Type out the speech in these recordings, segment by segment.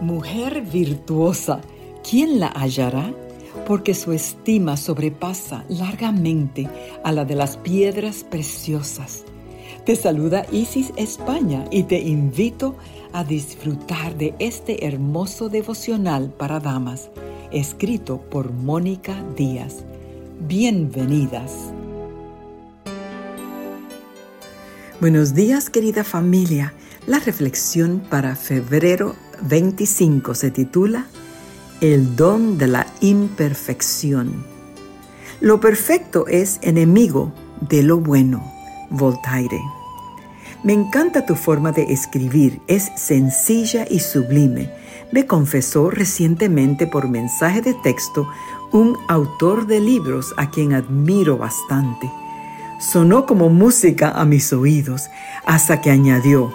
Mujer virtuosa, ¿quién la hallará? Porque su estima sobrepasa largamente a la de las piedras preciosas. Te saluda Isis España y te invito a disfrutar de este hermoso devocional para damas, escrito por Mónica Díaz. Bienvenidas. Buenos días querida familia. La reflexión para febrero 25 se titula El don de la imperfección. Lo perfecto es enemigo de lo bueno. Voltaire. Me encanta tu forma de escribir, es sencilla y sublime. Me confesó recientemente por mensaje de texto un autor de libros a quien admiro bastante sonó como música a mis oídos hasta que añadió,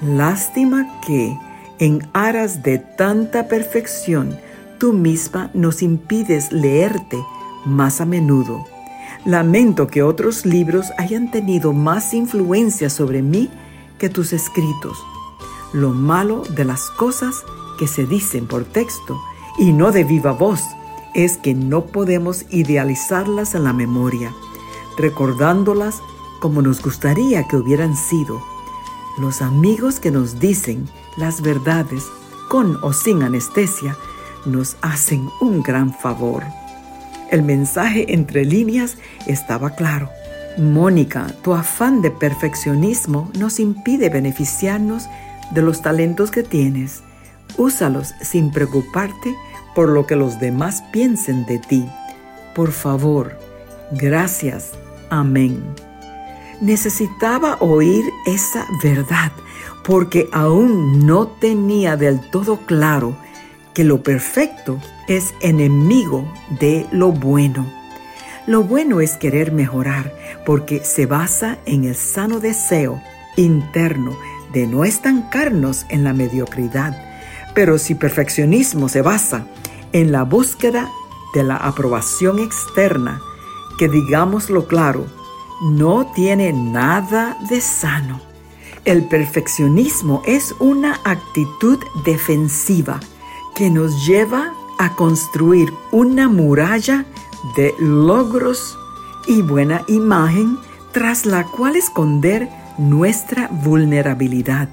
lástima que, en aras de tanta perfección, tú misma nos impides leerte más a menudo. Lamento que otros libros hayan tenido más influencia sobre mí que tus escritos. Lo malo de las cosas que se dicen por texto y no de viva voz es que no podemos idealizarlas en la memoria recordándolas como nos gustaría que hubieran sido. Los amigos que nos dicen las verdades con o sin anestesia nos hacen un gran favor. El mensaje entre líneas estaba claro. Mónica, tu afán de perfeccionismo nos impide beneficiarnos de los talentos que tienes. Úsalos sin preocuparte por lo que los demás piensen de ti. Por favor, gracias Amén. Necesitaba oír esa verdad porque aún no tenía del todo claro que lo perfecto es enemigo de lo bueno. Lo bueno es querer mejorar porque se basa en el sano deseo interno de no estancarnos en la mediocridad. Pero si perfeccionismo se basa en la búsqueda de la aprobación externa, que digámoslo claro, no tiene nada de sano. El perfeccionismo es una actitud defensiva que nos lleva a construir una muralla de logros y buena imagen tras la cual esconder nuestra vulnerabilidad,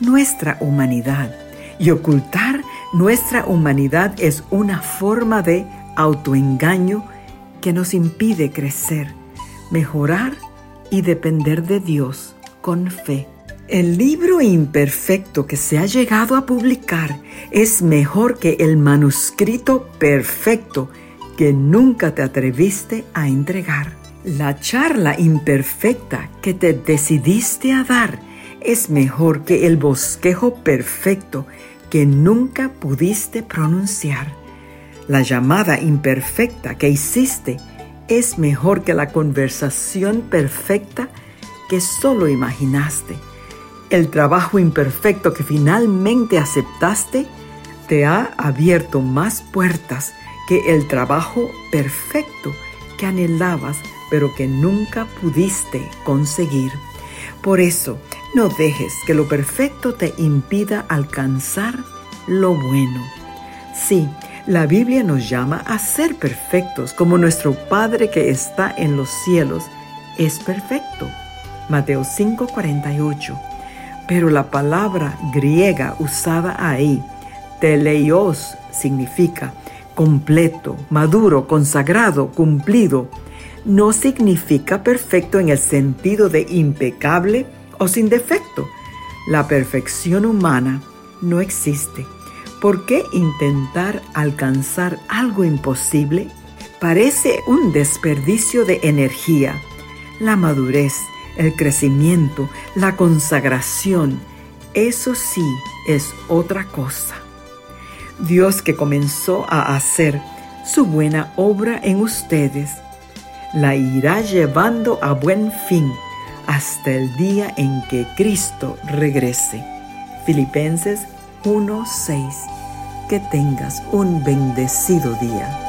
nuestra humanidad. Y ocultar nuestra humanidad es una forma de autoengaño que nos impide crecer, mejorar y depender de Dios con fe. El libro imperfecto que se ha llegado a publicar es mejor que el manuscrito perfecto que nunca te atreviste a entregar. La charla imperfecta que te decidiste a dar es mejor que el bosquejo perfecto que nunca pudiste pronunciar. La llamada imperfecta que hiciste es mejor que la conversación perfecta que solo imaginaste. El trabajo imperfecto que finalmente aceptaste te ha abierto más puertas que el trabajo perfecto que anhelabas pero que nunca pudiste conseguir. Por eso, no dejes que lo perfecto te impida alcanzar lo bueno. Sí, la Biblia nos llama a ser perfectos como nuestro Padre que está en los cielos es perfecto. Mateo 5:48. Pero la palabra griega usada ahí, teleios, significa completo, maduro, consagrado, cumplido. No significa perfecto en el sentido de impecable o sin defecto. La perfección humana no existe. ¿Por qué intentar alcanzar algo imposible? Parece un desperdicio de energía. La madurez, el crecimiento, la consagración, eso sí es otra cosa. Dios que comenzó a hacer su buena obra en ustedes, la irá llevando a buen fin hasta el día en que Cristo regrese. Filipenses 1.6. Que tengas un bendecido día.